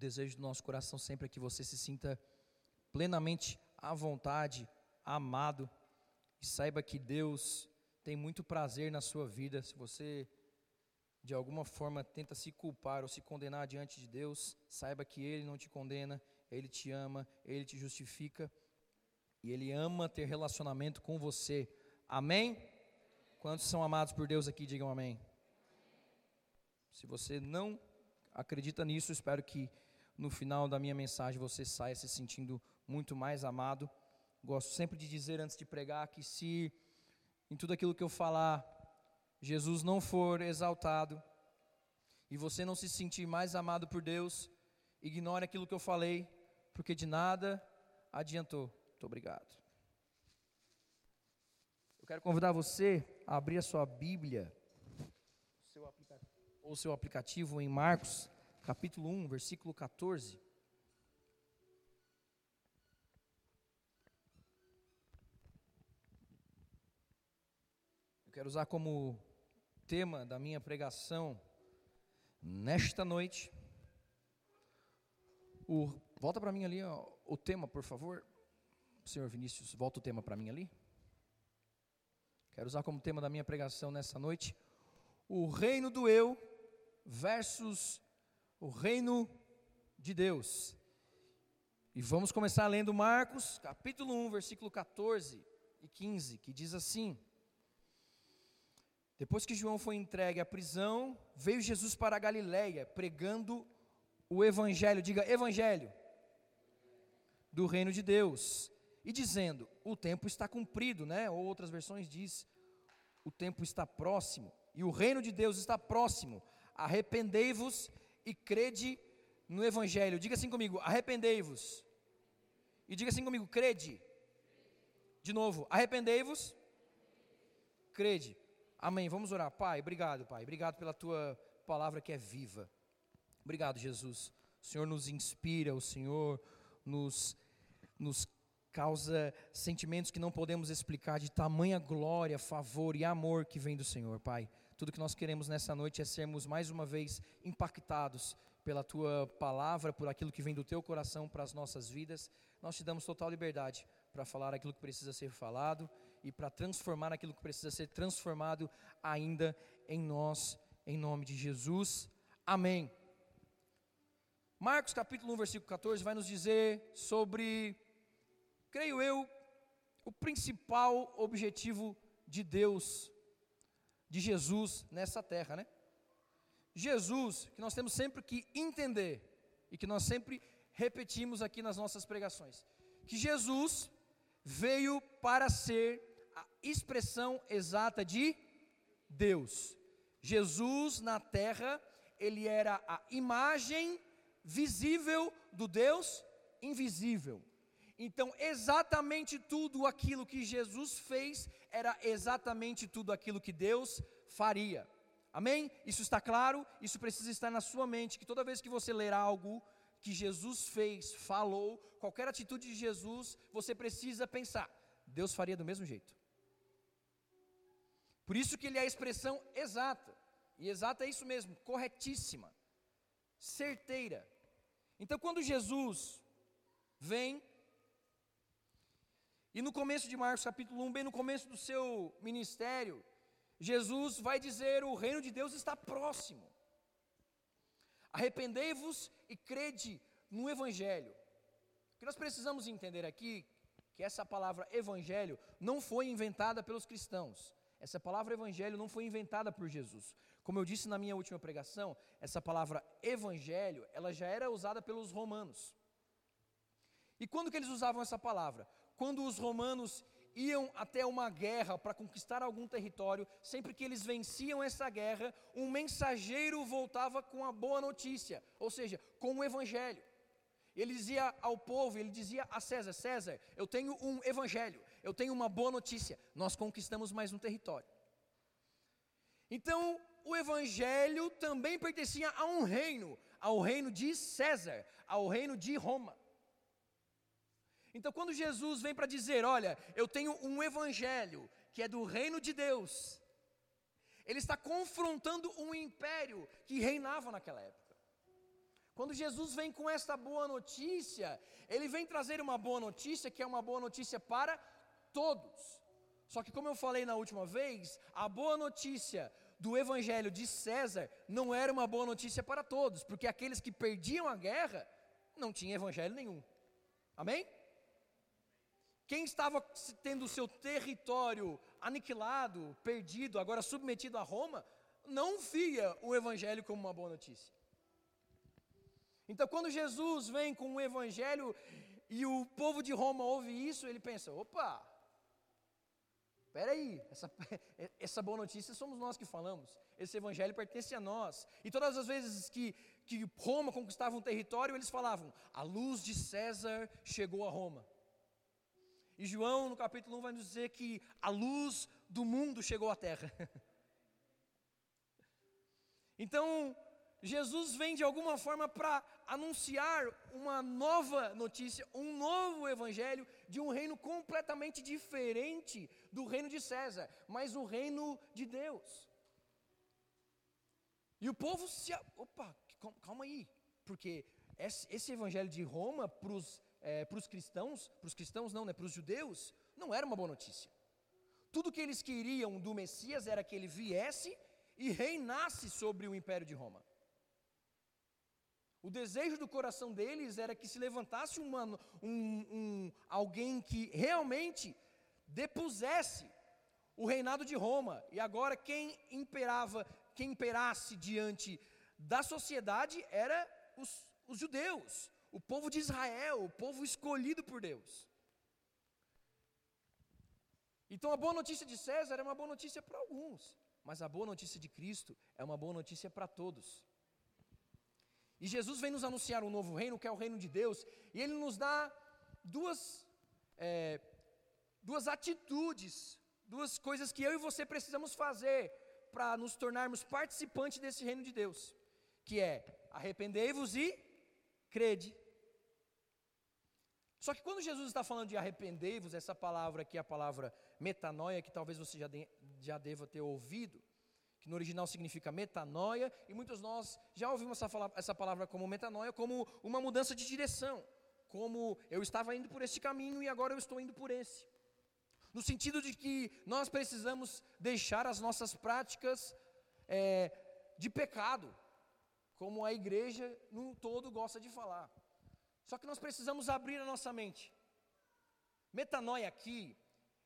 O desejo do nosso coração sempre é que você se sinta plenamente à vontade, amado, e saiba que Deus tem muito prazer na sua vida. Se você de alguma forma tenta se culpar ou se condenar diante de Deus, saiba que Ele não te condena, Ele te ama, Ele te justifica e Ele ama ter relacionamento com você. Amém? Quantos são amados por Deus aqui, digam amém. Se você não acredita nisso, espero que no final da minha mensagem você saia se sentindo muito mais amado. Gosto sempre de dizer antes de pregar que se em tudo aquilo que eu falar Jesus não for exaltado e você não se sentir mais amado por Deus, ignore aquilo que eu falei, porque de nada adiantou. Muito obrigado. Eu quero convidar você a abrir a sua Bíblia ou seu aplicativo em Marcos, capítulo 1, versículo 14. Eu quero usar como tema da minha pregação nesta noite. O, volta para mim ali ó, o tema, por favor. Senhor Vinícius, volta o tema para mim ali. Quero usar como tema da minha pregação nessa noite o reino do eu versus o reino de Deus. E vamos começar lendo Marcos, capítulo 1, versículo 14 e 15, que diz assim: depois que João foi entregue à prisão, veio Jesus para a Galiléia, pregando o evangelho, diga evangelho, do reino de Deus, e dizendo: o tempo está cumprido, né? Ou outras versões diz: o tempo está próximo, e o reino de Deus está próximo. Arrependei-vos e crede no evangelho. Diga assim comigo: arrependei-vos. E diga assim comigo: crede. De novo, arrependei-vos, crede. Amém. Vamos orar. Pai, obrigado, Pai. Obrigado pela tua palavra que é viva. Obrigado, Jesus. O Senhor nos inspira, o Senhor nos, nos causa sentimentos que não podemos explicar de tamanha glória, favor e amor que vem do Senhor, Pai. Tudo que nós queremos nessa noite é sermos mais uma vez impactados pela tua palavra, por aquilo que vem do teu coração para as nossas vidas. Nós te damos total liberdade para falar aquilo que precisa ser falado e para transformar aquilo que precisa ser transformado ainda em nós, em nome de Jesus. Amém. Marcos capítulo 1, versículo 14 vai nos dizer sobre, creio eu, o principal objetivo de Deus, de Jesus nessa terra, né? Jesus, que nós temos sempre que entender e que nós sempre repetimos aqui nas nossas pregações, que Jesus veio para ser a expressão exata de Deus. Jesus na terra, ele era a imagem visível do Deus invisível. Então, exatamente tudo aquilo que Jesus fez era exatamente tudo aquilo que Deus faria. Amém? Isso está claro? Isso precisa estar na sua mente, que toda vez que você ler algo que Jesus fez, falou, qualquer atitude de Jesus, você precisa pensar: Deus faria do mesmo jeito. Por isso que ele é a expressão exata. E exata é isso mesmo, corretíssima, certeira. Então, quando Jesus vem, e no começo de Marcos capítulo 1, bem no começo do seu ministério, Jesus vai dizer: o reino de Deus está próximo. Arrependei-vos e crede no Evangelho. O que nós precisamos entender aqui, que essa palavra Evangelho não foi inventada pelos cristãos. Essa palavra evangelho não foi inventada por Jesus. Como eu disse na minha última pregação, essa palavra evangelho, ela já era usada pelos romanos. E quando que eles usavam essa palavra? Quando os romanos iam até uma guerra para conquistar algum território, sempre que eles venciam essa guerra, um mensageiro voltava com a boa notícia, ou seja, com o evangelho. Ele dizia ao povo, ele dizia a César: César, eu tenho um evangelho, eu tenho uma boa notícia, nós conquistamos mais um território. Então, o evangelho também pertencia a um reino, ao reino de César, ao reino de Roma. Então, quando Jesus vem para dizer: Olha, eu tenho um evangelho que é do reino de Deus, ele está confrontando um império que reinava naquela época. Quando Jesus vem com esta boa notícia, ele vem trazer uma boa notícia que é uma boa notícia para todos. Só que, como eu falei na última vez, a boa notícia do evangelho de César não era uma boa notícia para todos, porque aqueles que perdiam a guerra não tinham evangelho nenhum. Amém? Quem estava tendo o seu território aniquilado, perdido, agora submetido a Roma, não via o evangelho como uma boa notícia. Então, quando Jesus vem com o evangelho e o povo de Roma ouve isso, ele pensa: opa, Espera aí, essa, essa boa notícia somos nós que falamos. Esse evangelho pertence a nós. E todas as vezes que, que Roma conquistava um território, eles falavam: a luz de César chegou a Roma. E João, no capítulo 1, vai nos dizer que a luz do mundo chegou à terra. então, Jesus vem de alguma forma para anunciar uma nova notícia, um novo evangelho de um reino completamente diferente do reino de César, mas o reino de Deus. E o povo se. Opa, calma aí, porque esse evangelho de Roma para os é, cristãos, para os cristãos não, né, para os judeus, não era uma boa notícia. Tudo que eles queriam do Messias era que ele viesse e reinasse sobre o império de Roma. O desejo do coração deles era que se levantasse um, um, alguém que realmente depusesse o reinado de Roma. E agora quem imperava, quem imperasse diante da sociedade era os, os judeus, o povo de Israel, o povo escolhido por Deus. Então a boa notícia de César é uma boa notícia para alguns, mas a boa notícia de Cristo é uma boa notícia para todos. E Jesus vem nos anunciar um novo reino, que é o reino de Deus, e Ele nos dá duas, é, duas atitudes, duas coisas que eu e você precisamos fazer para nos tornarmos participantes desse reino de Deus, que é arrependei-vos e crede. Só que quando Jesus está falando de arrependei-vos, essa palavra aqui a palavra metanoia, que talvez você já, de, já deva ter ouvido, que no original significa metanoia, e muitos nós já ouvimos essa, essa palavra como metanoia, como uma mudança de direção, como eu estava indo por este caminho e agora eu estou indo por esse. No sentido de que nós precisamos deixar as nossas práticas é, de pecado, como a igreja no todo gosta de falar. Só que nós precisamos abrir a nossa mente. Metanoia aqui,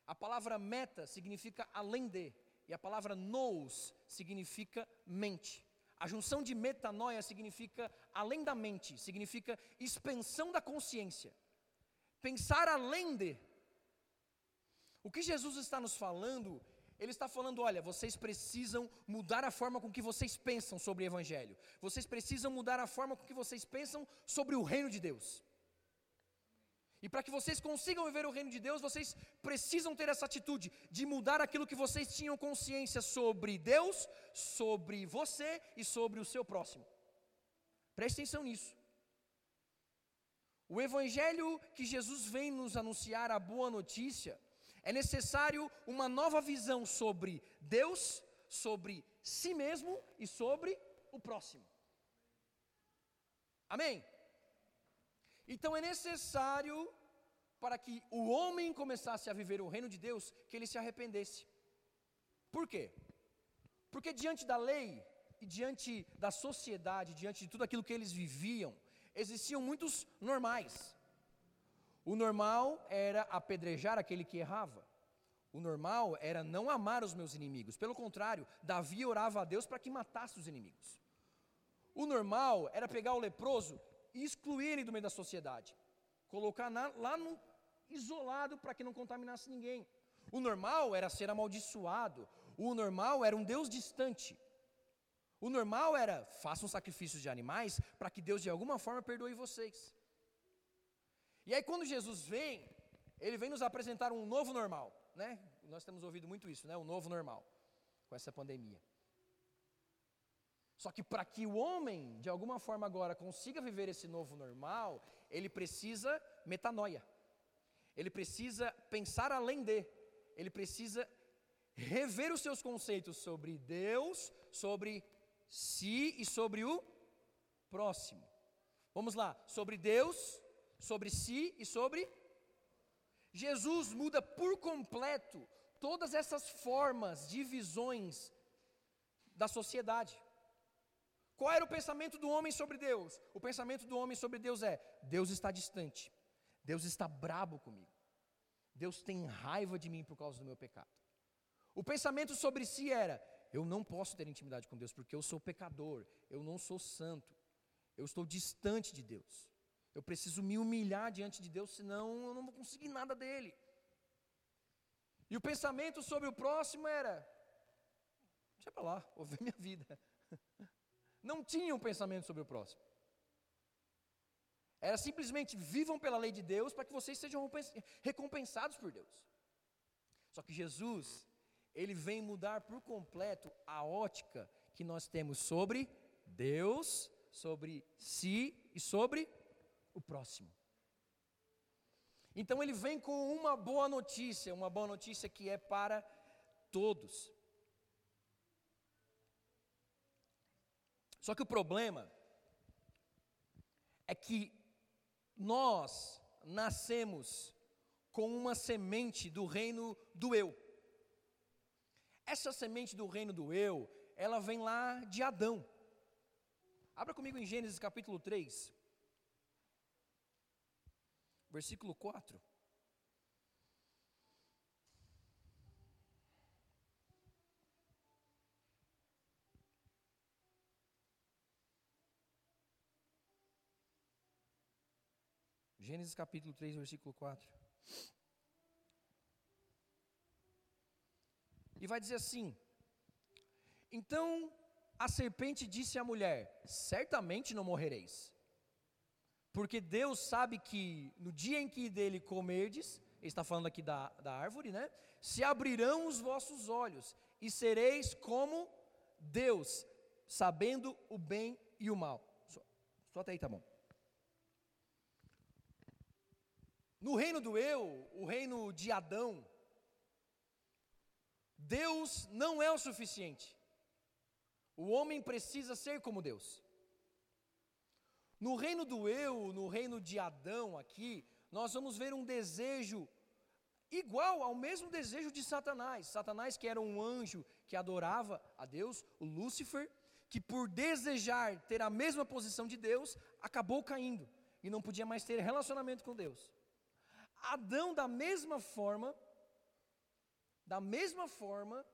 a palavra meta significa além de. E a palavra nous significa mente. A junção de metanoia significa além da mente, significa expansão da consciência. Pensar além de. O que Jesus está nos falando, ele está falando: olha, vocês precisam mudar a forma com que vocês pensam sobre o Evangelho, vocês precisam mudar a forma com que vocês pensam sobre o reino de Deus. E para que vocês consigam viver o reino de Deus, vocês precisam ter essa atitude de mudar aquilo que vocês tinham consciência sobre Deus, sobre você e sobre o seu próximo. Preste atenção nisso. O evangelho que Jesus vem nos anunciar, a boa notícia, é necessário uma nova visão sobre Deus, sobre si mesmo e sobre o próximo. Amém? Então é necessário, para que o homem começasse a viver o reino de Deus, que ele se arrependesse. Por quê? Porque diante da lei e diante da sociedade, diante de tudo aquilo que eles viviam, existiam muitos normais. O normal era apedrejar aquele que errava. O normal era não amar os meus inimigos. Pelo contrário, Davi orava a Deus para que matasse os inimigos. O normal era pegar o leproso e excluir ele do meio da sociedade. Colocar na, lá no isolado para que não contaminasse ninguém. O normal era ser amaldiçoado. O normal era um Deus distante. O normal era façam sacrifícios de animais para que Deus de alguma forma perdoe vocês. E aí quando Jesus vem, ele vem nos apresentar um novo normal, né? Nós temos ouvido muito isso, né? O novo normal com essa pandemia. Só que para que o homem, de alguma forma agora, consiga viver esse novo normal, ele precisa metanoia. Ele precisa pensar além de. Ele precisa rever os seus conceitos sobre Deus, sobre si e sobre o próximo. Vamos lá, sobre Deus, sobre si e sobre Jesus muda por completo todas essas formas de visões da sociedade. Qual era o pensamento do homem sobre Deus? O pensamento do homem sobre Deus é: Deus está distante, Deus está brabo comigo, Deus tem raiva de mim por causa do meu pecado. O pensamento sobre si era: eu não posso ter intimidade com Deus porque eu sou pecador, eu não sou santo, eu estou distante de Deus. Eu preciso me humilhar diante de Deus, senão eu não vou conseguir nada dele. E o pensamento sobre o próximo era: deixa para lá, vou ver minha vida. Não tinha um pensamento sobre o próximo. Era simplesmente vivam pela lei de Deus para que vocês sejam recompensados por Deus. Só que Jesus, ele vem mudar por completo a ótica que nós temos sobre Deus, sobre si e sobre o próximo. Então ele vem com uma boa notícia, uma boa notícia que é para todos. Só que o problema é que nós nascemos com uma semente do reino do eu. Essa semente do reino do eu, ela vem lá de Adão. Abra comigo em Gênesis capítulo 3 versículo 4. Gênesis capítulo 3, versículo 4. E vai dizer assim: Então a serpente disse à mulher: Certamente não morrereis. Porque Deus sabe que no dia em que dele comerdes, ele está falando aqui da, da árvore, né? Se abrirão os vossos olhos e sereis como Deus, sabendo o bem e o mal. Só, só até aí tá bom. No reino do eu, o reino de Adão, Deus não é o suficiente. O homem precisa ser como Deus. No reino do eu, no reino de Adão aqui, nós vamos ver um desejo igual ao mesmo desejo de Satanás. Satanás, que era um anjo que adorava a Deus, o Lúcifer, que por desejar ter a mesma posição de Deus, acabou caindo e não podia mais ter relacionamento com Deus. Adão, da mesma forma, da mesma forma,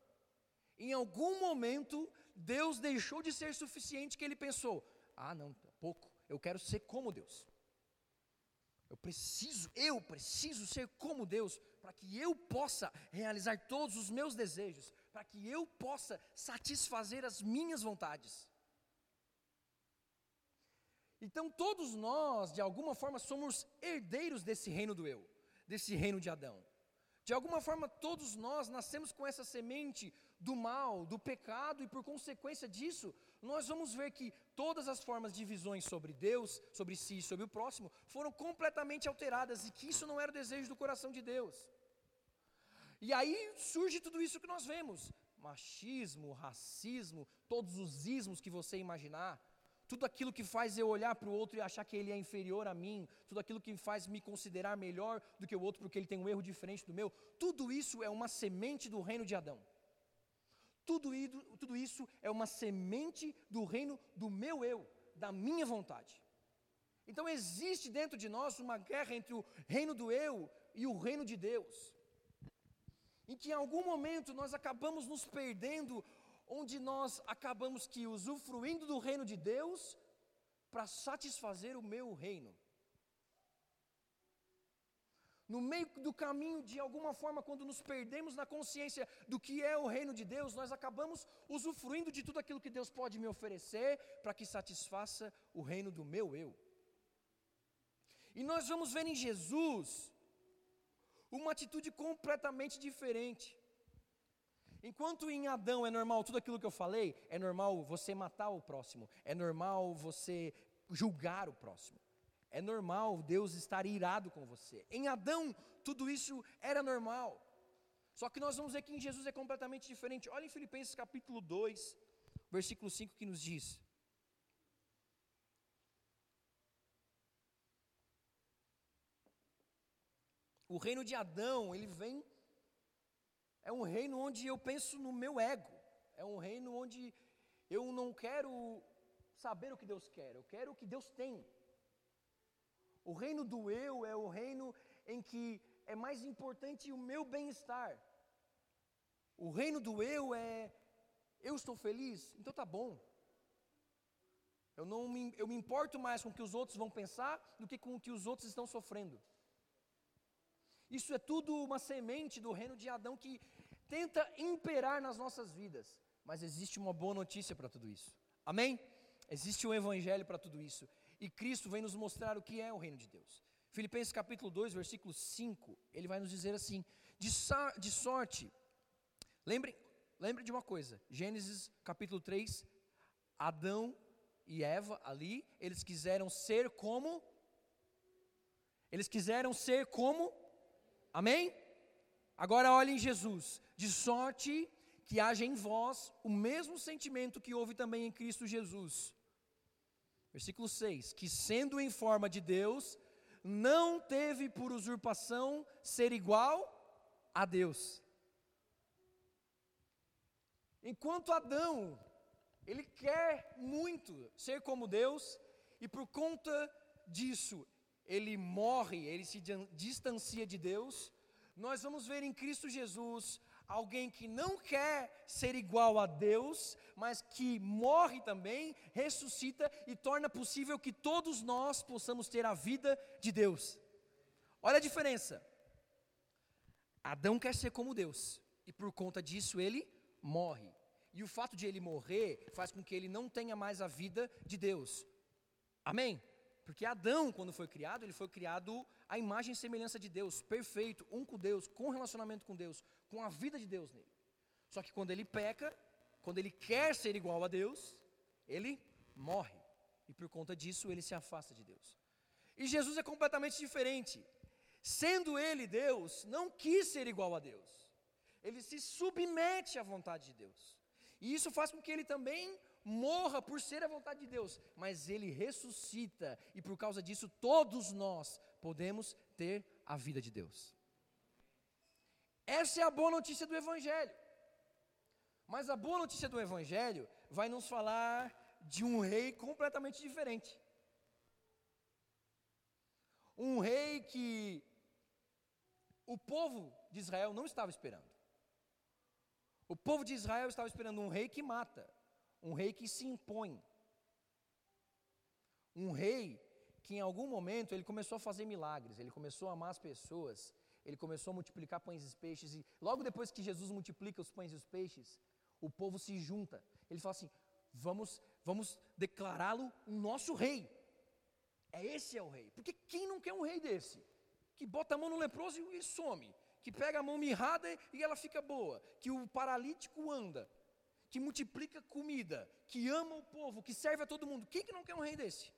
em algum momento, Deus deixou de ser suficiente que ele pensou: ah, não, pouco eu quero ser como Deus. Eu preciso, eu preciso ser como Deus, para que eu possa realizar todos os meus desejos, para que eu possa satisfazer as minhas vontades. Então, todos nós, de alguma forma, somos herdeiros desse reino do eu, desse reino de Adão. De alguma forma, todos nós nascemos com essa semente do mal, do pecado, e por consequência disso, nós vamos ver que todas as formas de visões sobre Deus, sobre si e sobre o próximo, foram completamente alteradas, e que isso não era o desejo do coração de Deus. E aí surge tudo isso que nós vemos: machismo, racismo, todos os ismos que você imaginar, tudo aquilo que faz eu olhar para o outro e achar que ele é inferior a mim, tudo aquilo que faz me considerar melhor do que o outro porque ele tem um erro diferente do meu, tudo isso é uma semente do reino de Adão. Tudo, tudo isso é uma semente do reino do meu eu, da minha vontade. Então existe dentro de nós uma guerra entre o reino do eu e o reino de Deus. Em que em algum momento nós acabamos nos perdendo, onde nós acabamos que usufruindo do reino de Deus para satisfazer o meu reino no meio do caminho, de alguma forma, quando nos perdemos na consciência do que é o reino de Deus, nós acabamos usufruindo de tudo aquilo que Deus pode me oferecer para que satisfaça o reino do meu eu. E nós vamos ver em Jesus uma atitude completamente diferente. Enquanto em Adão é normal tudo aquilo que eu falei, é normal você matar o próximo, é normal você julgar o próximo. É normal Deus estar irado com você. Em Adão, tudo isso era normal. Só que nós vamos ver que em Jesus é completamente diferente. Olha em Filipenses capítulo 2, versículo 5 que nos diz: O reino de Adão, ele vem é um reino onde eu penso no meu ego. É um reino onde eu não quero saber o que Deus quer, eu quero o que Deus tem. O reino do eu é o reino em que é mais importante o meu bem-estar. O reino do eu é eu estou feliz, então tá bom. Eu não me, eu me importo mais com o que os outros vão pensar do que com o que os outros estão sofrendo. Isso é tudo uma semente do reino de Adão que tenta imperar nas nossas vidas. Mas existe uma boa notícia para tudo isso. Amém? Existe um evangelho para tudo isso. E Cristo vem nos mostrar o que é o reino de Deus. Filipenses capítulo 2, versículo 5, ele vai nos dizer assim: de, de sorte, lembre, lembre de uma coisa, Gênesis capítulo 3, Adão e Eva ali, eles quiseram ser como, eles quiseram ser como, amém? Agora olhem Jesus, de sorte que haja em vós o mesmo sentimento que houve também em Cristo Jesus. Versículo 6: Que sendo em forma de Deus, não teve por usurpação ser igual a Deus. Enquanto Adão, ele quer muito ser como Deus, e por conta disso, ele morre, ele se distancia de Deus. Nós vamos ver em Cristo Jesus alguém que não quer ser igual a Deus, mas que morre também, ressuscita e torna possível que todos nós possamos ter a vida de Deus. Olha a diferença. Adão quer ser como Deus, e por conta disso ele morre. E o fato de ele morrer faz com que ele não tenha mais a vida de Deus. Amém? Porque Adão, quando foi criado, ele foi criado à imagem e semelhança de Deus, perfeito, um com Deus, com relacionamento com Deus, com a vida de Deus nele. Só que quando ele peca, quando ele quer ser igual a Deus, ele morre. E por conta disso ele se afasta de Deus. E Jesus é completamente diferente. Sendo ele Deus, não quis ser igual a Deus. Ele se submete à vontade de Deus. E isso faz com que ele também morra por ser a vontade de Deus, mas ele ressuscita, e por causa disso todos nós podemos ter a vida de Deus. Essa é a boa notícia do Evangelho. Mas a boa notícia do Evangelho vai nos falar de um rei completamente diferente. Um rei que o povo de Israel não estava esperando. O povo de Israel estava esperando um rei que mata, um rei que se impõe. Um rei que em algum momento ele começou a fazer milagres, ele começou a amar as pessoas, ele começou a multiplicar pães e peixes, e logo depois que Jesus multiplica os pães e os peixes, o povo se junta. Ele fala assim: vamos, vamos declará-lo nosso rei. É esse é o rei. Porque quem não quer um rei desse? Que bota a mão no leproso e some. Que pega a mão mirrada e ela fica boa. Que o paralítico anda que multiplica comida, que ama o povo, que serve a todo mundo. Quem que não quer um rei desse?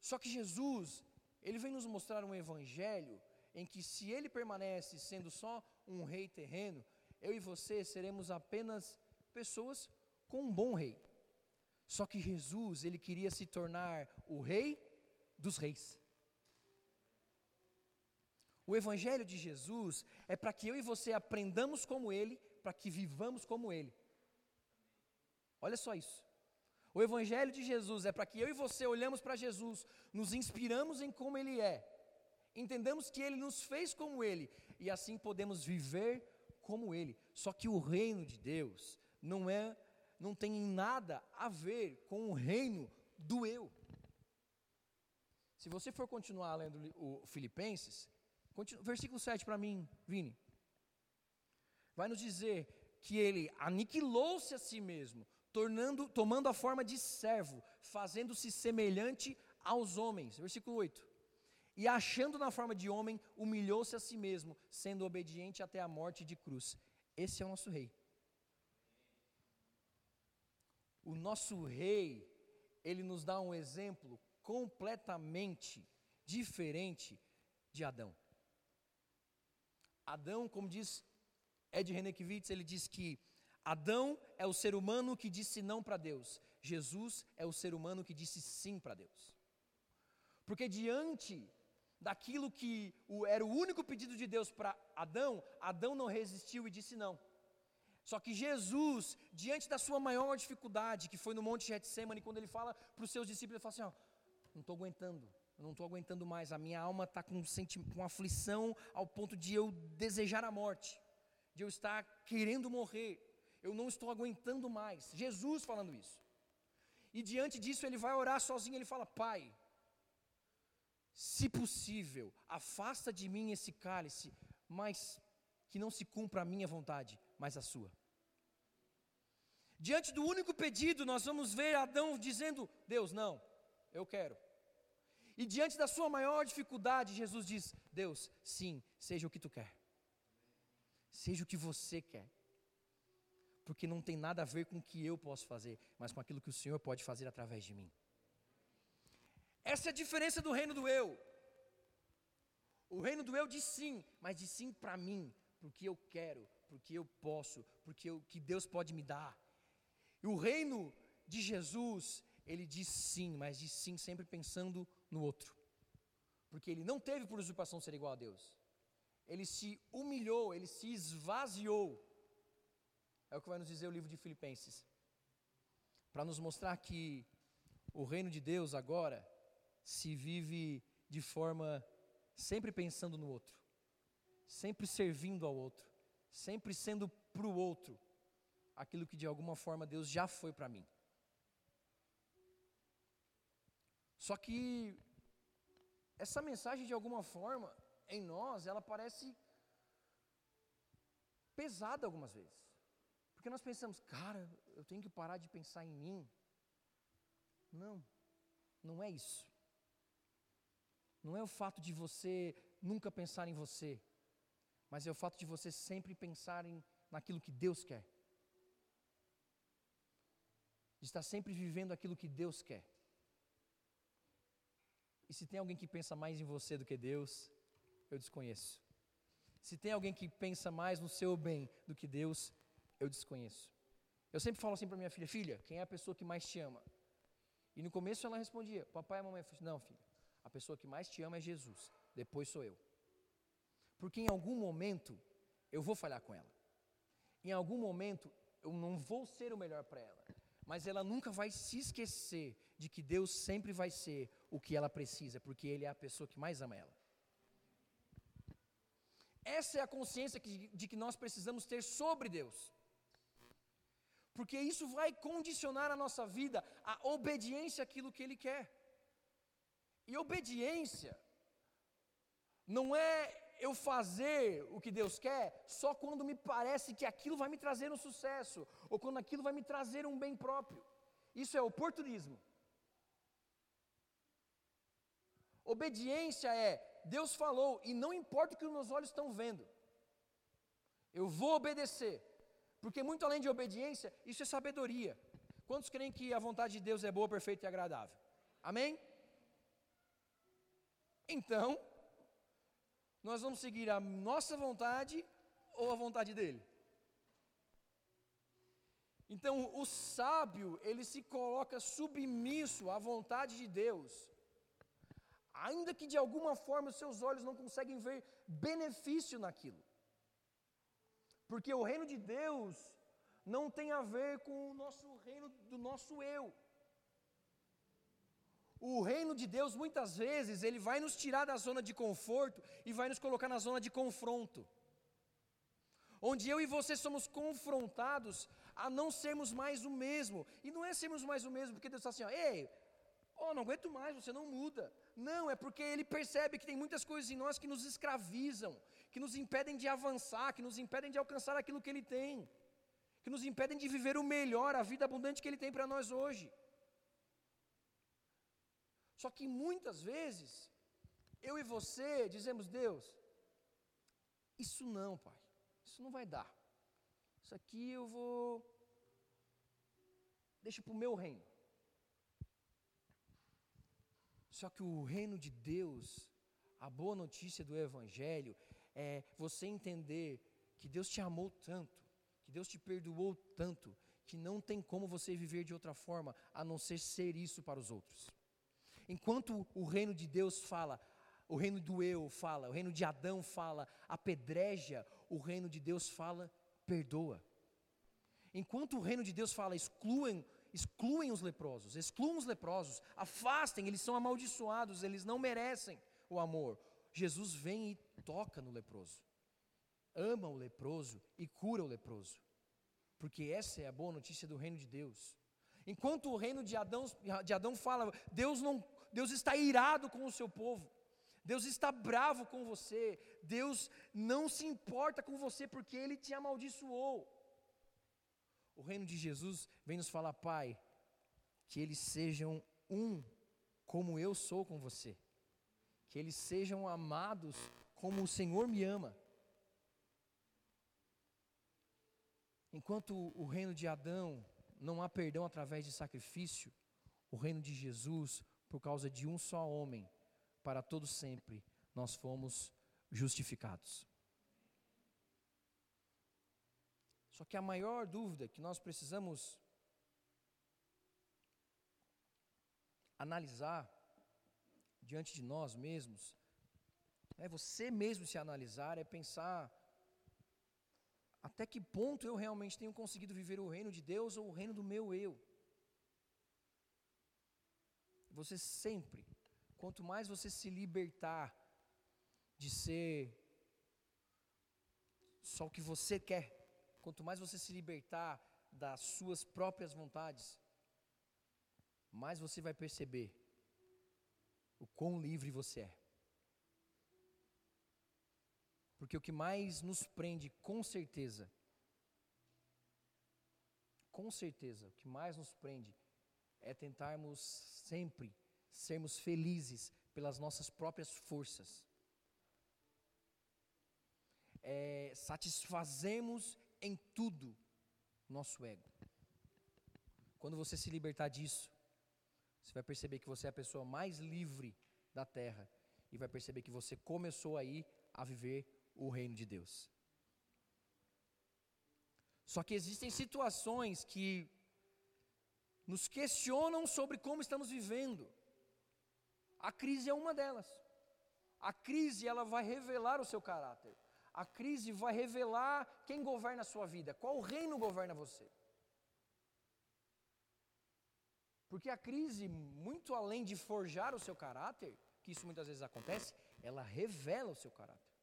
Só que Jesus, ele vem nos mostrar um evangelho em que se ele permanece sendo só um rei terreno, eu e você seremos apenas pessoas com um bom rei. Só que Jesus, ele queria se tornar o rei dos reis. O evangelho de Jesus é para que eu e você aprendamos como ele para que vivamos como Ele. Olha só isso. O Evangelho de Jesus é para que eu e você olhamos para Jesus, nos inspiramos em como Ele é, entendamos que Ele nos fez como Ele e assim podemos viver como Ele. Só que o reino de Deus não é, não tem nada a ver com o reino do eu. Se você for continuar lendo o Filipenses, continua, versículo 7 para mim, Vini vai nos dizer que ele aniquilou-se a si mesmo, tornando, tomando a forma de servo, fazendo-se semelhante aos homens. Versículo 8. E achando na forma de homem, humilhou-se a si mesmo, sendo obediente até a morte de cruz. Esse é o nosso rei. O nosso rei, ele nos dá um exemplo completamente diferente de Adão. Adão, como diz Ed Renekiewicz, ele diz que Adão é o ser humano que disse não para Deus, Jesus é o ser humano que disse sim para Deus. Porque diante daquilo que era o único pedido de Deus para Adão, Adão não resistiu e disse não. Só que Jesus, diante da sua maior dificuldade, que foi no Monte Getsemane, quando ele fala para os seus discípulos, ele fala assim: ó, não estou aguentando, não estou aguentando mais, a minha alma está com, com aflição ao ponto de eu desejar a morte, de eu estar querendo morrer, eu não estou aguentando mais. Jesus falando isso. E diante disso ele vai orar sozinho, ele fala: Pai, se possível, afasta de mim esse cálice, mas que não se cumpra a minha vontade, mas a sua. Diante do único pedido, nós vamos ver Adão dizendo: Deus, não, eu quero. E diante da sua maior dificuldade, Jesus diz: Deus, sim, seja o que tu quer, seja o que você quer, porque não tem nada a ver com o que eu posso fazer, mas com aquilo que o Senhor pode fazer através de mim. Essa é a diferença do reino do eu. O reino do eu diz sim, mas diz sim para mim, porque eu quero, porque eu posso, porque o que Deus pode me dar. E o reino de Jesus, ele diz sim, mas diz sim sempre pensando no outro. Porque ele não teve por usurpação ser igual a Deus. Ele se humilhou, ele se esvaziou. É o que vai nos dizer o livro de Filipenses. Para nos mostrar que o reino de Deus agora se vive de forma sempre pensando no outro, sempre servindo ao outro, sempre sendo para o outro aquilo que de alguma forma Deus já foi para mim. Só que essa mensagem de alguma forma em nós, ela parece pesada algumas vezes. Porque nós pensamos, cara, eu tenho que parar de pensar em mim. Não, não é isso. Não é o fato de você nunca pensar em você, mas é o fato de você sempre pensar em, naquilo que Deus quer. De estar sempre vivendo aquilo que Deus quer. E se tem alguém que pensa mais em você do que Deus, eu desconheço. Se tem alguém que pensa mais no seu bem do que Deus, eu desconheço. Eu sempre falo assim para minha filha: Filha, quem é a pessoa que mais te ama? E no começo ela respondia: Papai e mamãe. Não, filha, a pessoa que mais te ama é Jesus, depois sou eu. Porque em algum momento eu vou falhar com ela. Em algum momento eu não vou ser o melhor para ela. Mas ela nunca vai se esquecer de que Deus sempre vai ser o que ela precisa, porque Ele é a pessoa que mais ama ela. Essa é a consciência que, de que nós precisamos ter sobre Deus. Porque isso vai condicionar a nossa vida a obediência àquilo que Ele quer. E obediência não é eu fazer o que Deus quer só quando me parece que aquilo vai me trazer um sucesso, ou quando aquilo vai me trazer um bem próprio. Isso é oportunismo. Obediência é Deus falou e não importa o que os meus olhos estão vendo, eu vou obedecer, porque muito além de obediência, isso é sabedoria. Quantos creem que a vontade de Deus é boa, perfeita e agradável? Amém? Então, nós vamos seguir a nossa vontade ou a vontade dele? Então, o sábio, ele se coloca submisso à vontade de Deus, ainda que de alguma forma os seus olhos não conseguem ver benefício naquilo. Porque o reino de Deus não tem a ver com o nosso reino do nosso eu. O reino de Deus, muitas vezes, ele vai nos tirar da zona de conforto e vai nos colocar na zona de confronto. Onde eu e você somos confrontados a não sermos mais o mesmo. E não é sermos mais o mesmo porque Deus está assim, ó, ei, oh, não aguento mais, você não muda. Não, é porque Ele percebe que tem muitas coisas em nós que nos escravizam, que nos impedem de avançar, que nos impedem de alcançar aquilo que Ele tem, que nos impedem de viver o melhor, a vida abundante que Ele tem para nós hoje. Só que muitas vezes, eu e você dizemos, Deus, isso não, Pai, isso não vai dar. Isso aqui eu vou. Deixa para o meu reino. Só que o reino de Deus, a boa notícia do Evangelho, é você entender que Deus te amou tanto, que Deus te perdoou tanto, que não tem como você viver de outra forma a não ser ser isso para os outros. Enquanto o reino de Deus fala, o reino do eu fala, o reino de Adão fala, apedreja, o reino de Deus fala, perdoa. Enquanto o reino de Deus fala, excluem, excluem os leprosos, excluam os leprosos, afastem, eles são amaldiçoados, eles não merecem o amor. Jesus vem e toca no leproso, ama o leproso e cura o leproso, porque essa é a boa notícia do reino de Deus. Enquanto o reino de Adão, de Adão fala, Deus, não, Deus está irado com o seu povo, Deus está bravo com você, Deus não se importa com você porque Ele te amaldiçoou. O reino de Jesus vem nos falar, Pai, que eles sejam um, como eu sou com você, que eles sejam amados como o Senhor me ama. Enquanto o reino de Adão não há perdão através de sacrifício, o reino de Jesus, por causa de um só homem, para todo sempre, nós fomos justificados. Só que a maior dúvida que nós precisamos analisar diante de nós mesmos, é você mesmo se analisar, é pensar até que ponto eu realmente tenho conseguido viver o reino de Deus ou o reino do meu eu. Você sempre, quanto mais você se libertar de ser só o que você quer, quanto mais você se libertar das suas próprias vontades, mais você vai perceber o quão livre você é. Porque o que mais nos prende, com certeza, com certeza, o que mais nos prende é tentarmos sempre sermos felizes pelas nossas próprias forças. É, satisfazemos em tudo nosso ego. Quando você se libertar disso, você vai perceber que você é a pessoa mais livre da terra e vai perceber que você começou aí a viver o reino de Deus. Só que existem situações que nos questionam sobre como estamos vivendo. A crise é uma delas. A crise ela vai revelar o seu caráter. A crise vai revelar quem governa a sua vida, qual reino governa você. Porque a crise, muito além de forjar o seu caráter, que isso muitas vezes acontece, ela revela o seu caráter.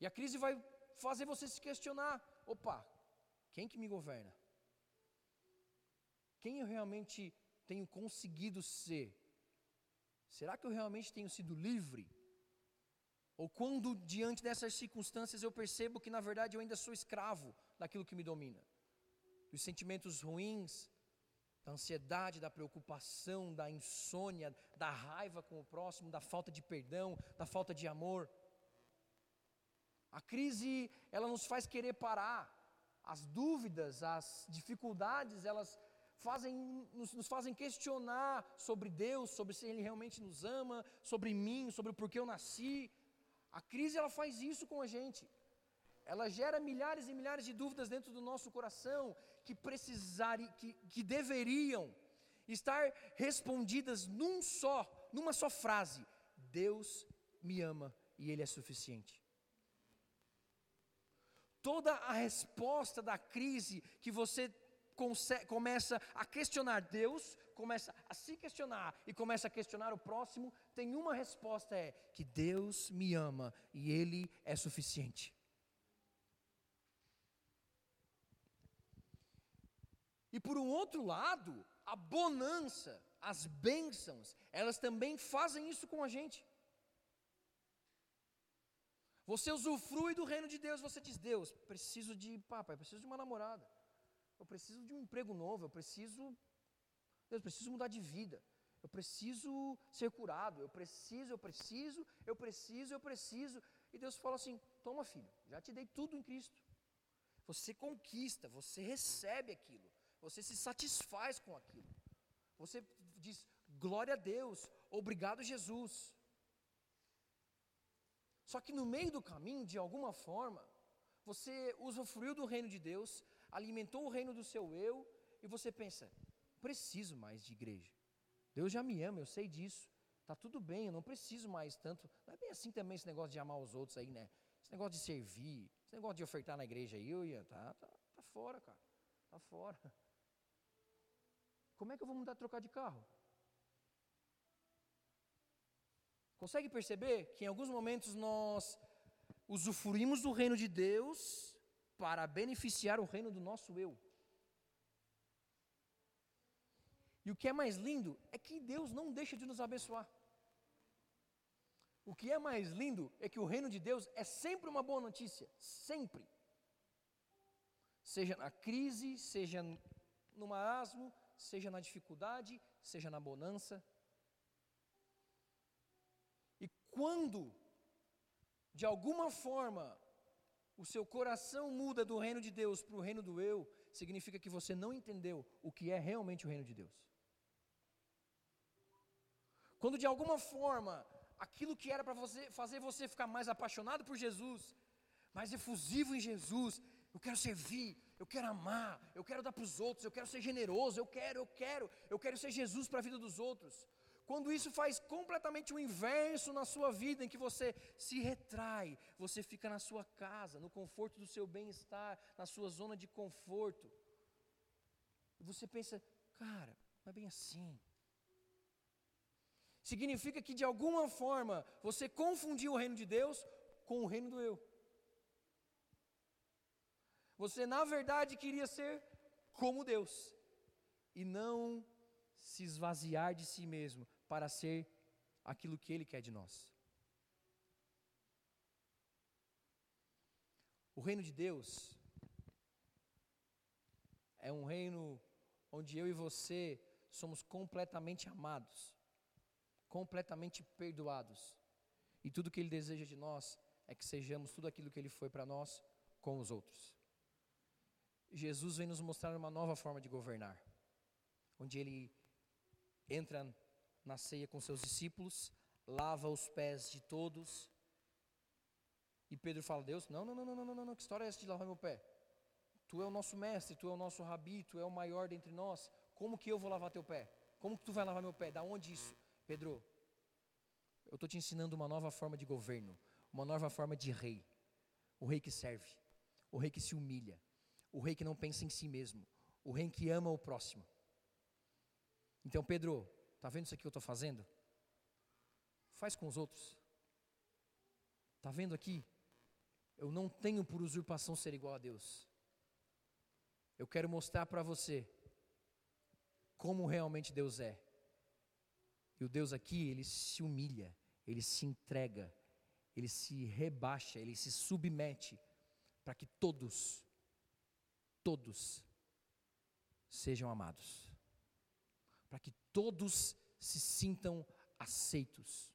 E a crise vai fazer você se questionar: opa, quem que me governa? Quem eu realmente tenho conseguido ser? Será que eu realmente tenho sido livre? Ou quando diante dessas circunstâncias eu percebo que na verdade eu ainda sou escravo daquilo que me domina? Dos sentimentos ruins, da ansiedade, da preocupação, da insônia, da raiva com o próximo, da falta de perdão, da falta de amor. A crise, ela nos faz querer parar. As dúvidas, as dificuldades, elas fazem, nos, nos, fazem questionar sobre Deus, sobre se Ele realmente nos ama, sobre mim, sobre o porquê eu nasci. A crise, ela faz isso com a gente. Ela gera milhares e milhares de dúvidas dentro do nosso coração que precisariam, que, que deveriam estar respondidas num só, numa só frase: Deus me ama e Ele é suficiente toda a resposta da crise que você começa a questionar Deus, começa a se questionar e começa a questionar o próximo, tem uma resposta é que Deus me ama e ele é suficiente. E por um outro lado, a bonança, as bênçãos, elas também fazem isso com a gente. Você usufrui do reino de Deus, você diz: Deus, preciso de, papai, preciso de uma namorada. Eu preciso de um emprego novo, eu preciso Deus, preciso mudar de vida. Eu preciso ser curado, eu preciso, eu preciso, eu preciso, eu preciso. E Deus fala assim: "Toma, filho, já te dei tudo em Cristo". Você conquista, você recebe aquilo, você se satisfaz com aquilo. Você diz: "Glória a Deus, obrigado Jesus". Só que no meio do caminho, de alguma forma, você usufruiu do reino de Deus, alimentou o reino do seu eu, e você pensa: preciso mais de igreja. Deus já me ama, eu sei disso. Tá tudo bem, eu não preciso mais tanto. Não é bem assim também esse negócio de amar os outros aí, né? Esse negócio de servir, esse negócio de ofertar na igreja aí, eu ia, tá, tá, tá fora, cara. Tá fora. Como é que eu vou mudar trocar de carro? Consegue perceber que em alguns momentos nós usufruímos do reino de Deus para beneficiar o reino do nosso eu? E o que é mais lindo é que Deus não deixa de nos abençoar. O que é mais lindo é que o reino de Deus é sempre uma boa notícia, sempre. Seja na crise, seja no marasmo, seja na dificuldade, seja na bonança. E quando, de alguma forma, o seu coração muda do reino de Deus para o reino do eu, significa que você não entendeu o que é realmente o reino de Deus. Quando de alguma forma aquilo que era para você fazer você ficar mais apaixonado por Jesus, mais efusivo em Jesus, eu quero servir, eu quero amar, eu quero dar para os outros, eu quero ser generoso, eu quero, eu quero, eu quero ser Jesus para a vida dos outros. Quando isso faz completamente o inverso na sua vida, em que você se retrai, você fica na sua casa, no conforto do seu bem-estar, na sua zona de conforto. Você pensa, cara, não é bem assim significa que de alguma forma você confundiu o reino de Deus com o reino do eu. Você na verdade queria ser como Deus e não se esvaziar de si mesmo para ser aquilo que Ele quer de nós. O reino de Deus é um reino onde eu e você somos completamente amados completamente perdoados. E tudo que Ele deseja de nós é que sejamos tudo aquilo que Ele foi para nós com os outros. Jesus vem nos mostrar uma nova forma de governar, onde Ele entra na ceia com seus discípulos, lava os pés de todos. E Pedro fala: Deus, não, não, não, não, não, não, não, que história é essa de lavar meu pé? Tu é o nosso mestre, tu é o nosso rabi, tu é o maior dentre nós. Como que eu vou lavar teu pé? Como que tu vai lavar meu pé? Da onde isso? Pedro, eu estou te ensinando uma nova forma de governo, uma nova forma de rei. O rei que serve, o rei que se humilha, o rei que não pensa em si mesmo, o rei que ama o próximo. Então, Pedro, está vendo isso aqui que eu estou fazendo? Faz com os outros. Está vendo aqui? Eu não tenho por usurpação ser igual a Deus. Eu quero mostrar para você como realmente Deus é. E o Deus aqui, ele se humilha, ele se entrega, ele se rebaixa, ele se submete para que todos, todos sejam amados, para que todos se sintam aceitos.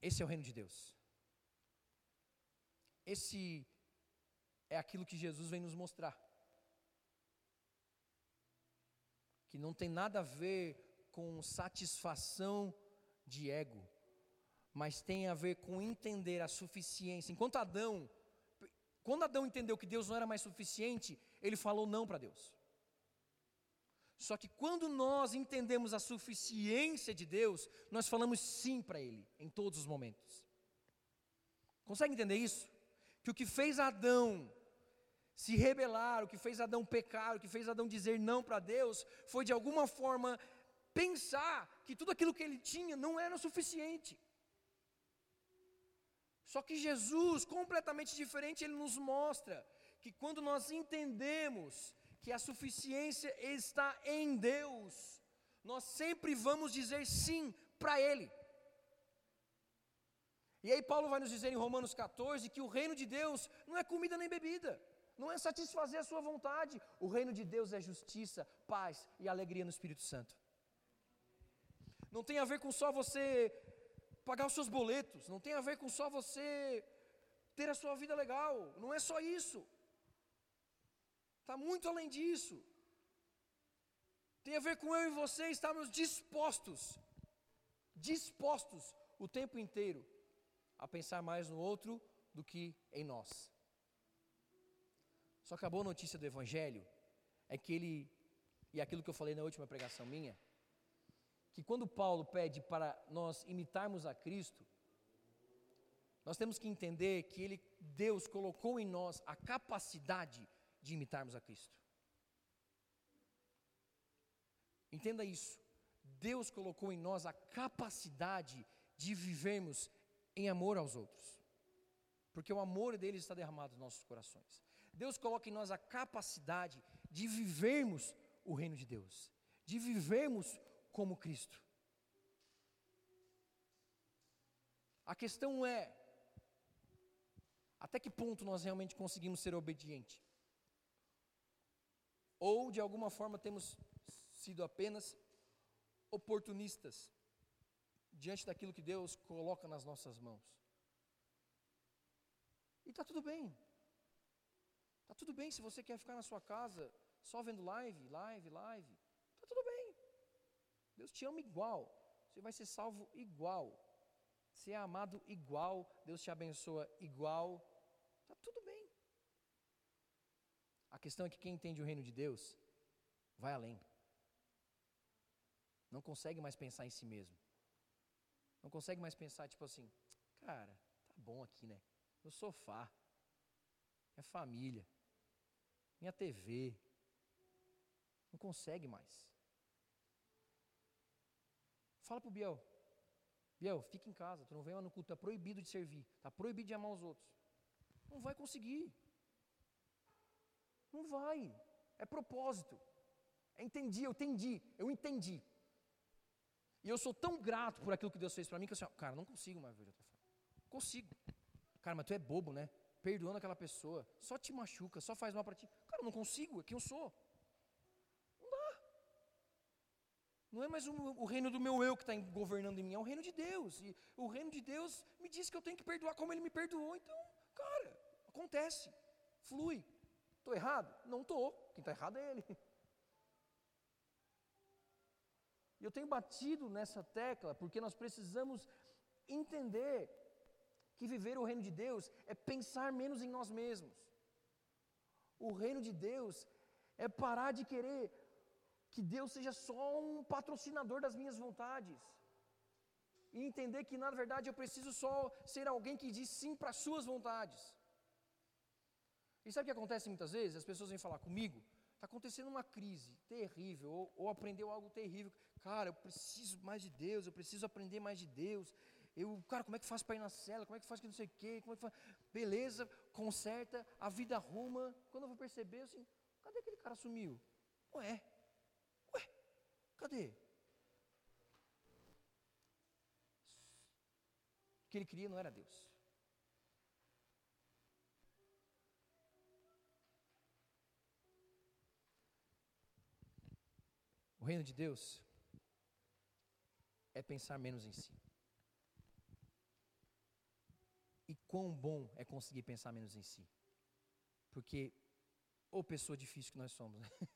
Esse é o reino de Deus. Esse é aquilo que Jesus vem nos mostrar. que não tem nada a ver com satisfação de ego, mas tem a ver com entender a suficiência. Enquanto Adão, quando Adão entendeu que Deus não era mais suficiente, ele falou não para Deus. Só que quando nós entendemos a suficiência de Deus, nós falamos sim para Ele em todos os momentos. Consegue entender isso? Que o que fez Adão se rebelar, o que fez Adão pecar, o que fez Adão dizer não para Deus, foi de alguma forma pensar que tudo aquilo que ele tinha não era o suficiente. Só que Jesus, completamente diferente, ele nos mostra que quando nós entendemos que a suficiência está em Deus, nós sempre vamos dizer sim para Ele. E aí Paulo vai nos dizer em Romanos 14 que o reino de Deus não é comida nem bebida não é satisfazer a sua vontade. O reino de Deus é justiça, paz e alegria no Espírito Santo. Não tem a ver com só você pagar os seus boletos, não tem a ver com só você ter a sua vida legal, não é só isso. Está muito além disso. Tem a ver com eu e você estarmos dispostos, dispostos o tempo inteiro a pensar mais no outro do que em nós. Só que a boa notícia do Evangelho é que ele, e aquilo que eu falei na última pregação minha, que quando Paulo pede para nós imitarmos a Cristo, nós temos que entender que ele, Deus colocou em nós a capacidade de imitarmos a Cristo. Entenda isso. Deus colocou em nós a capacidade de vivermos em amor aos outros. Porque o amor dele está derramado nos nossos corações. Deus coloca em nós a capacidade de vivermos o reino de Deus, de vivermos como Cristo. A questão é: até que ponto nós realmente conseguimos ser obedientes? Ou de alguma forma temos sido apenas oportunistas diante daquilo que Deus coloca nas nossas mãos? E está tudo bem. Está tudo bem se você quer ficar na sua casa só vendo live, live, live. Está tudo bem. Deus te ama igual. Você vai ser salvo igual. Você é amado igual. Deus te abençoa igual. Está tudo bem. A questão é que quem entende o reino de Deus vai além. Não consegue mais pensar em si mesmo. Não consegue mais pensar, tipo assim, cara, tá bom aqui, né? No sofá. É família. Minha TV. Não consegue mais. Fala pro Biel. Biel, fica em casa, tu não vem lá no culto, está proibido de servir, está proibido de amar os outros. Não vai conseguir. Não vai. É propósito. É entendi, eu entendi, eu entendi. E eu sou tão grato por aquilo que Deus fez para mim que eu assim, cara, não consigo mais ver de outra forma. Consigo. Cara, mas tu é bobo, né? Perdoando aquela pessoa, só te machuca, só faz mal para ti. Cara, eu não consigo, é quem eu sou. Não é mais o, o reino do meu eu que está governando em mim, é o reino de Deus. E o reino de Deus me diz que eu tenho que perdoar como Ele me perdoou. Então, cara, acontece, flui. Estou errado? Não estou. Quem está errado é Ele. E eu tenho batido nessa tecla porque nós precisamos entender que viver o reino de Deus é pensar menos em nós mesmos. O reino de Deus é parar de querer que Deus seja só um patrocinador das minhas vontades. E entender que, na verdade, eu preciso só ser alguém que diz sim para as suas vontades. E sabe o que acontece muitas vezes? As pessoas vêm falar comigo, está acontecendo uma crise terrível, ou, ou, aprendeu algo terrível. Cara, eu preciso mais de Deus, eu preciso aprender mais de Deus. Eu, cara, como é que faz para ir na cela? Como é que faz que não sei o quê? Como é que faz? Beleza, conserta, a vida arruma. Quando eu vou perceber, assim, cadê aquele cara sumiu? Ué, Cadê? O que ele queria não era Deus. O reino de Deus é pensar menos em si. E quão bom é conseguir pensar menos em si. Porque, ô pessoa difícil que nós somos, né?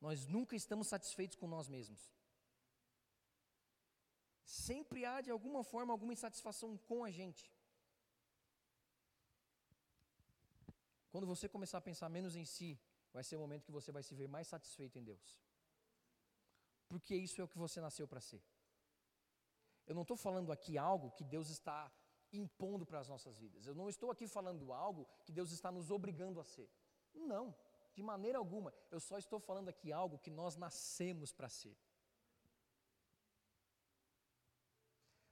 Nós nunca estamos satisfeitos com nós mesmos. Sempre há, de alguma forma, alguma insatisfação com a gente. Quando você começar a pensar menos em si, vai ser o momento que você vai se ver mais satisfeito em Deus. Porque isso é o que você nasceu para ser. Eu não estou falando aqui algo que Deus está impondo para as nossas vidas. Eu não estou aqui falando algo que Deus está nos obrigando a ser. Não. De maneira alguma. Eu só estou falando aqui algo que nós nascemos para ser.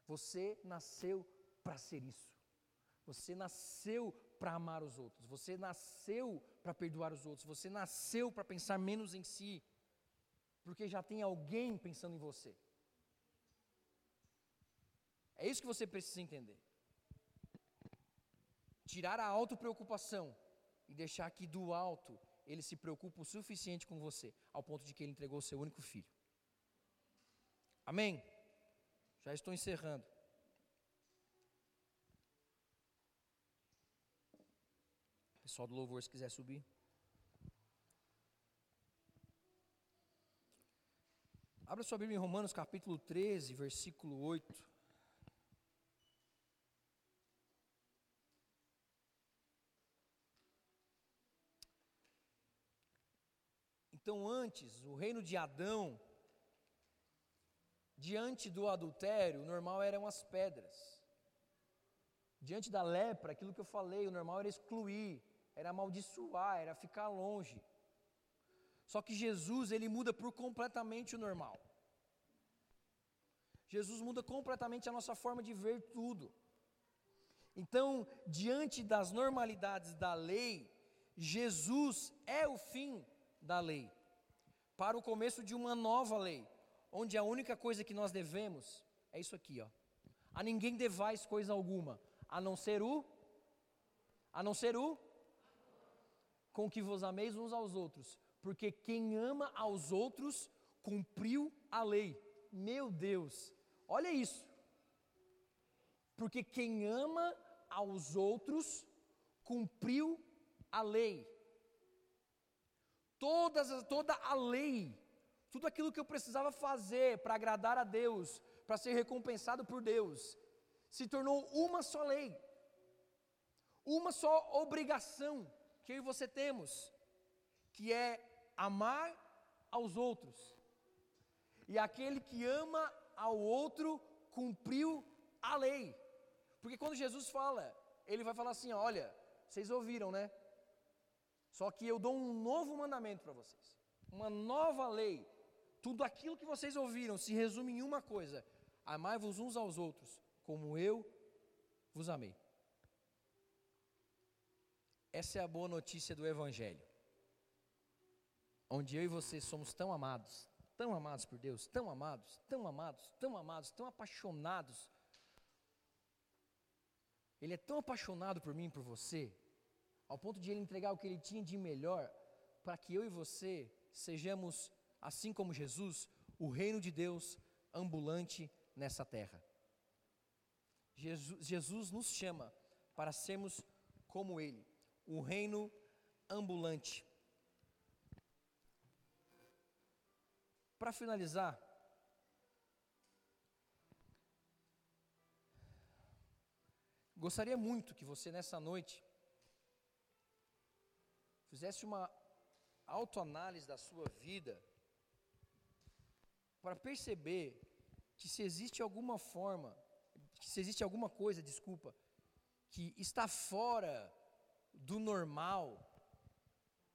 Você nasceu para ser isso. Você nasceu para amar os outros. Você nasceu para perdoar os outros. Você nasceu para pensar menos em si. Porque já tem alguém pensando em você. É isso que você precisa entender. Tirar a autopreocupação e deixar que do alto ele se preocupa o suficiente com você, ao ponto de que ele entregou o seu único filho. Amém? Já estou encerrando. Pessoal do louvor, se quiser subir. Abra sua Bíblia em Romanos capítulo 13, versículo 8. Então, antes, o reino de Adão Diante do adultério, o normal eram as pedras. Diante da lepra, aquilo que eu falei, o normal era excluir, era amaldiçoar, era ficar longe. Só que Jesus, ele muda por completamente o normal. Jesus muda completamente a nossa forma de ver tudo. Então, diante das normalidades da lei, Jesus é o fim da lei, para o começo de uma nova lei, onde a única coisa que nós devemos é isso aqui, ó. A ninguém devais coisa alguma, a não ser o a não ser o com que vos ameis uns aos outros, porque quem ama aos outros cumpriu a lei. Meu Deus, olha isso. Porque quem ama aos outros cumpriu a lei. Todas, toda a lei, tudo aquilo que eu precisava fazer para agradar a Deus, para ser recompensado por Deus, se tornou uma só lei, uma só obrigação que eu e você temos, que é amar aos outros. E aquele que ama ao outro cumpriu a lei. Porque quando Jesus fala, ele vai falar assim: olha, vocês ouviram, né? Só que eu dou um novo mandamento para vocês, uma nova lei. Tudo aquilo que vocês ouviram se resume em uma coisa: amai-vos uns aos outros, como eu vos amei. Essa é a boa notícia do Evangelho, onde eu e você somos tão amados, tão amados por Deus, tão amados, tão amados, tão amados, tão apaixonados. Ele é tão apaixonado por mim e por você, ao ponto de ele entregar o que ele tinha de melhor, para que eu e você sejamos, assim como Jesus, o reino de Deus ambulante nessa terra. Jesus, Jesus nos chama para sermos como Ele, o reino ambulante. Para finalizar, gostaria muito que você nessa noite fizesse uma autoanálise da sua vida para perceber que se existe alguma forma, se existe alguma coisa, desculpa, que está fora do normal,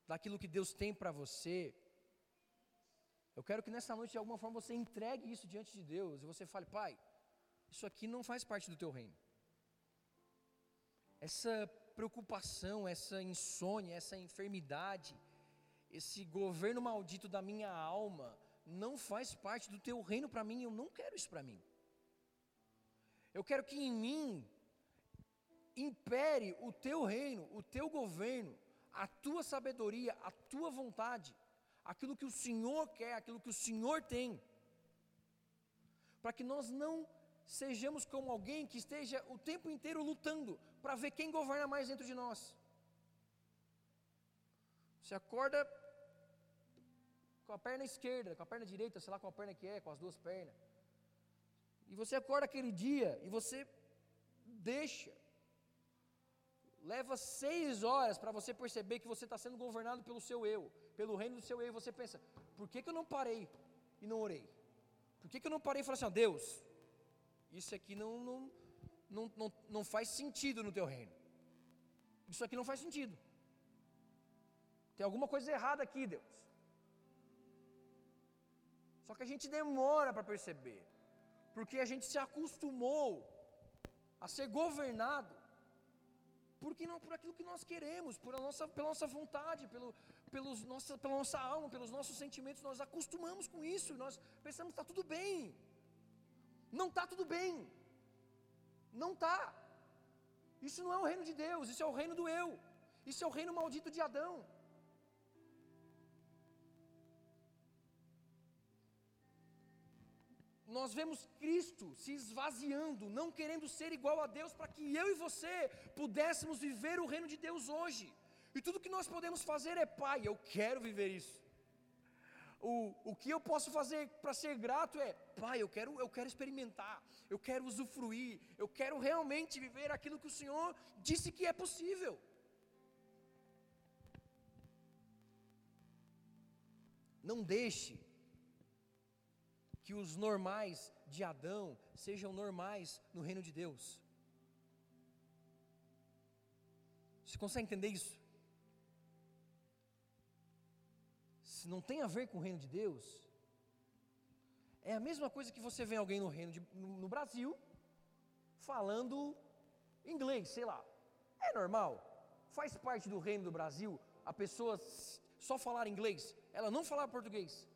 daquilo que Deus tem para você, eu quero que nessa noite de alguma forma você entregue isso diante de Deus e você fale, Pai, isso aqui não faz parte do teu reino. Essa preocupação, essa insônia, essa enfermidade, esse governo maldito da minha alma, não faz parte do teu reino para mim, eu não quero isso para mim. Eu quero que em mim impere o teu reino, o teu governo, a tua sabedoria, a tua vontade, aquilo que o Senhor quer, aquilo que o Senhor tem. Para que nós não sejamos como alguém que esteja o tempo inteiro lutando para ver quem governa mais dentro de nós. Você acorda com a perna esquerda, com a perna direita, sei lá qual perna que é, com as duas pernas. E você acorda aquele dia e você deixa. Leva seis horas para você perceber que você está sendo governado pelo seu eu, pelo reino do seu eu. E você pensa: por que, que eu não parei e não orei? Por que, que eu não parei e falei assim: Deus, isso aqui não, não, não, não, não faz sentido no teu reino. Isso aqui não faz sentido. Tem alguma coisa errada aqui, Deus. Só que a gente demora para perceber, porque a gente se acostumou a ser governado porque não por aquilo que nós queremos, por a nossa, pela nossa vontade, pelo, pelos nossa, pela nossa alma, pelos nossos sentimentos, nós acostumamos com isso, nós pensamos está tudo bem. Não está tudo bem. Não está. Isso não é o reino de Deus, isso é o reino do eu. Isso é o reino maldito de Adão. Nós vemos Cristo se esvaziando, não querendo ser igual a Deus, para que eu e você pudéssemos viver o reino de Deus hoje. E tudo que nós podemos fazer é, Pai, eu quero viver isso o, o que eu posso fazer para ser grato é, Pai, eu quero, eu quero experimentar, eu quero usufruir, eu quero realmente viver aquilo que o Senhor disse que é possível. Não deixe que os normais de Adão sejam normais no reino de Deus. Você consegue entender isso? Se não tem a ver com o reino de Deus, é a mesma coisa que você vê alguém no reino de, no, Brasil falando inglês, sei lá. É normal? Faz parte do reino do Brasil a pessoa só falar inglês, ela não falar português.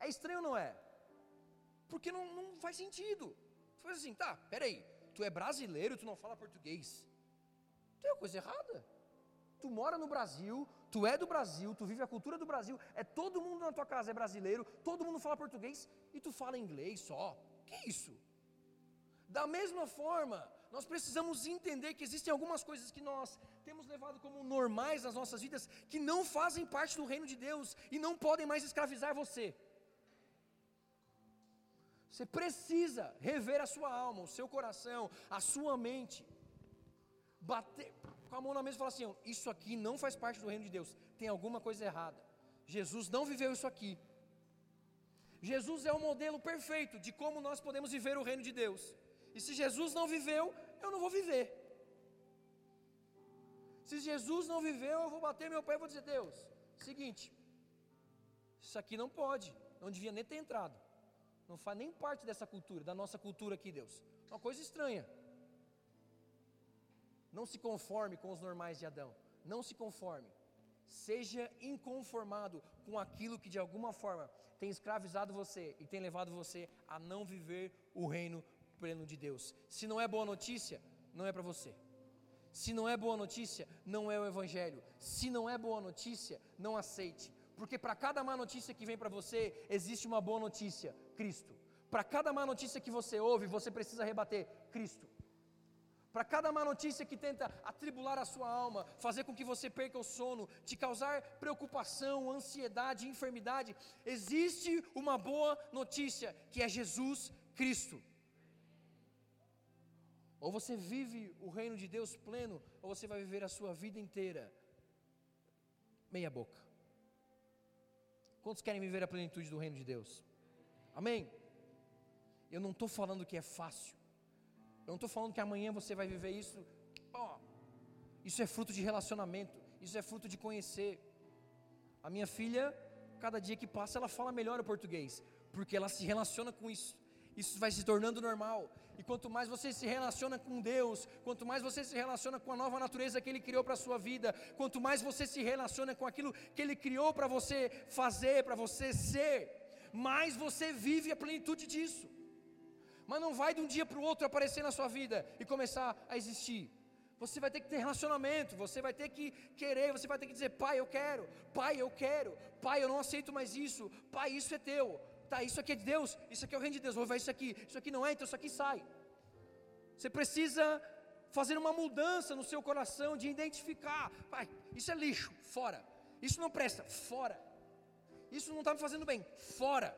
É estranho não é? Porque não, não faz sentido. Tu faz assim, tá, peraí, tu é brasileiro, tu não fala português. Tem uma coisa errada. Tu mora no Brasil, tu é do Brasil, tu vive a cultura do Brasil, é todo mundo na tua casa é brasileiro, todo mundo fala português e tu fala inglês só. Que isso? Da mesma forma, nós precisamos entender que existem algumas coisas que nós temos levado como normais nas nossas vidas que não fazem parte do reino de Deus e não podem mais escravizar você. Você precisa rever a sua alma, o seu coração, a sua mente. Bater com a mão na mesa e falar assim: Isso aqui não faz parte do reino de Deus, tem alguma coisa errada. Jesus não viveu isso aqui. Jesus é o modelo perfeito de como nós podemos viver o reino de Deus. E se Jesus não viveu, eu não vou viver. Se Jesus não viveu, eu vou bater meu pé e vou dizer: Deus, seguinte, isso aqui não pode, não devia nem ter entrado. Não faz nem parte dessa cultura, da nossa cultura aqui, Deus. Uma coisa estranha. Não se conforme com os normais de Adão. Não se conforme. Seja inconformado com aquilo que de alguma forma tem escravizado você e tem levado você a não viver o reino pleno de Deus. Se não é boa notícia, não é para você. Se não é boa notícia, não é o Evangelho. Se não é boa notícia, não aceite. Porque para cada má notícia que vem para você, existe uma boa notícia: Cristo. Para cada má notícia que você ouve, você precisa rebater: Cristo. Para cada má notícia que tenta atribular a sua alma, fazer com que você perca o sono, te causar preocupação, ansiedade, enfermidade, existe uma boa notícia, que é Jesus Cristo. Ou você vive o reino de Deus pleno, ou você vai viver a sua vida inteira meia boca. Quantos querem viver a plenitude do reino de Deus? Amém? Eu não estou falando que é fácil. Eu não estou falando que amanhã você vai viver isso. Oh, isso é fruto de relacionamento. Isso é fruto de conhecer. A minha filha, cada dia que passa, ela fala melhor o português, porque ela se relaciona com isso. Isso vai se tornando normal. E quanto mais você se relaciona com Deus, quanto mais você se relaciona com a nova natureza que Ele criou para a sua vida, quanto mais você se relaciona com aquilo que Ele criou para você fazer, para você ser, mais você vive a plenitude disso. Mas não vai de um dia para o outro aparecer na sua vida e começar a existir. Você vai ter que ter relacionamento, você vai ter que querer, você vai ter que dizer: Pai, eu quero, Pai, eu quero, Pai, eu não aceito mais isso, Pai, isso é teu, tá, isso aqui é de Deus, isso aqui é o reino de Deus, vou ver isso aqui, isso aqui não é, então isso aqui sai. Você precisa fazer uma mudança no seu coração de identificar, pai, isso é lixo, fora. Isso não presta, fora. Isso não está me fazendo bem, fora.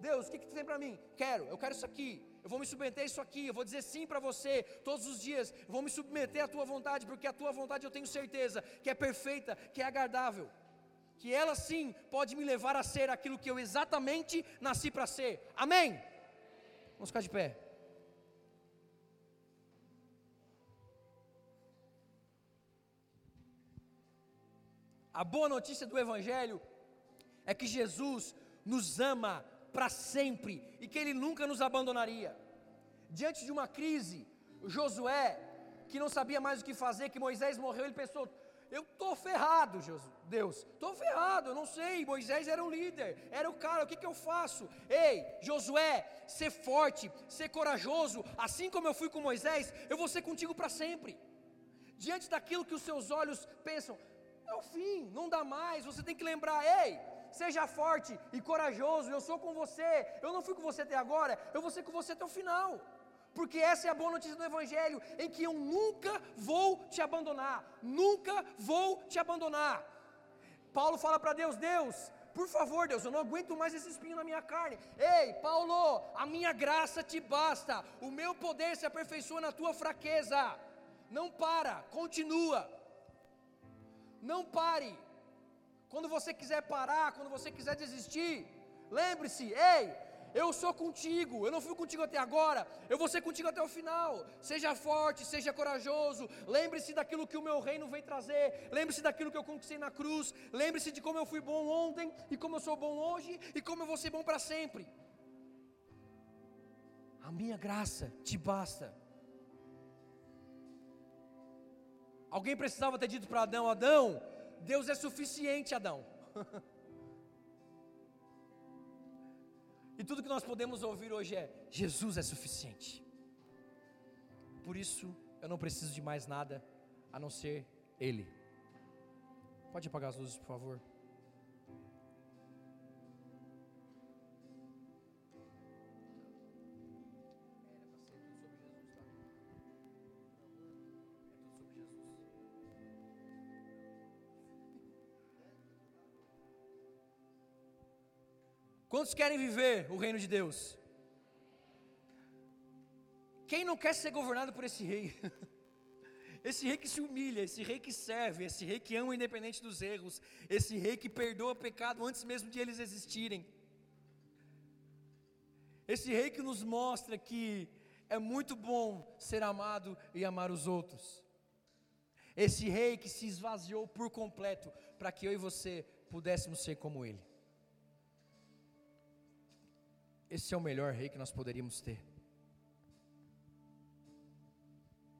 Deus, o que, que tu tem para mim? Quero, eu quero isso aqui. Eu vou me submeter a isso aqui. Eu vou dizer sim para você todos os dias. Eu vou me submeter à tua vontade, porque a tua vontade eu tenho certeza que é perfeita, que é agradável que ela sim pode me levar a ser aquilo que eu exatamente nasci para ser. Amém? Vamos ficar de pé. A boa notícia do Evangelho é que Jesus nos ama para sempre e que Ele nunca nos abandonaria. Diante de uma crise, Josué, que não sabia mais o que fazer, que Moisés morreu, ele pensou: eu estou ferrado, Deus, estou ferrado, eu não sei. Moisés era um líder, era o cara, o que, que eu faço? Ei, Josué, ser forte, ser corajoso, assim como eu fui com Moisés, eu vou ser contigo para sempre. Diante daquilo que os seus olhos pensam, é o fim, não dá mais, você tem que lembrar, ei, seja forte e corajoso, eu sou com você, eu não fui com você até agora, eu vou ser com você até o final porque essa é a boa notícia do Evangelho, em que eu nunca vou te abandonar, nunca vou te abandonar. Paulo fala para Deus: Deus, por favor, Deus, eu não aguento mais esse espinho na minha carne. Ei, Paulo, a minha graça te basta, o meu poder se aperfeiçoa na tua fraqueza. Não para, continua. Não pare. Quando você quiser parar, quando você quiser desistir, Lembre-se, ei, eu sou contigo, eu não fui contigo até agora, eu vou ser contigo até o final. Seja forte, seja corajoso. Lembre-se daquilo que o meu reino veio trazer. Lembre-se daquilo que eu conquistei na cruz. Lembre-se de como eu fui bom ontem e como eu sou bom hoje e como eu vou ser bom para sempre. A minha graça te basta. Alguém precisava ter dito para Adão: Adão, Deus é suficiente, Adão. E tudo que nós podemos ouvir hoje é: Jesus é suficiente. Por isso, eu não preciso de mais nada a não ser Ele. Pode apagar as luzes, por favor. Quantos querem viver o reino de Deus? Quem não quer ser governado por esse rei? Esse rei que se humilha, esse rei que serve, esse rei que ama independente dos erros, esse rei que perdoa pecado antes mesmo de eles existirem. Esse rei que nos mostra que é muito bom ser amado e amar os outros. Esse rei que se esvaziou por completo para que eu e você pudéssemos ser como ele. Esse é o melhor rei que nós poderíamos ter.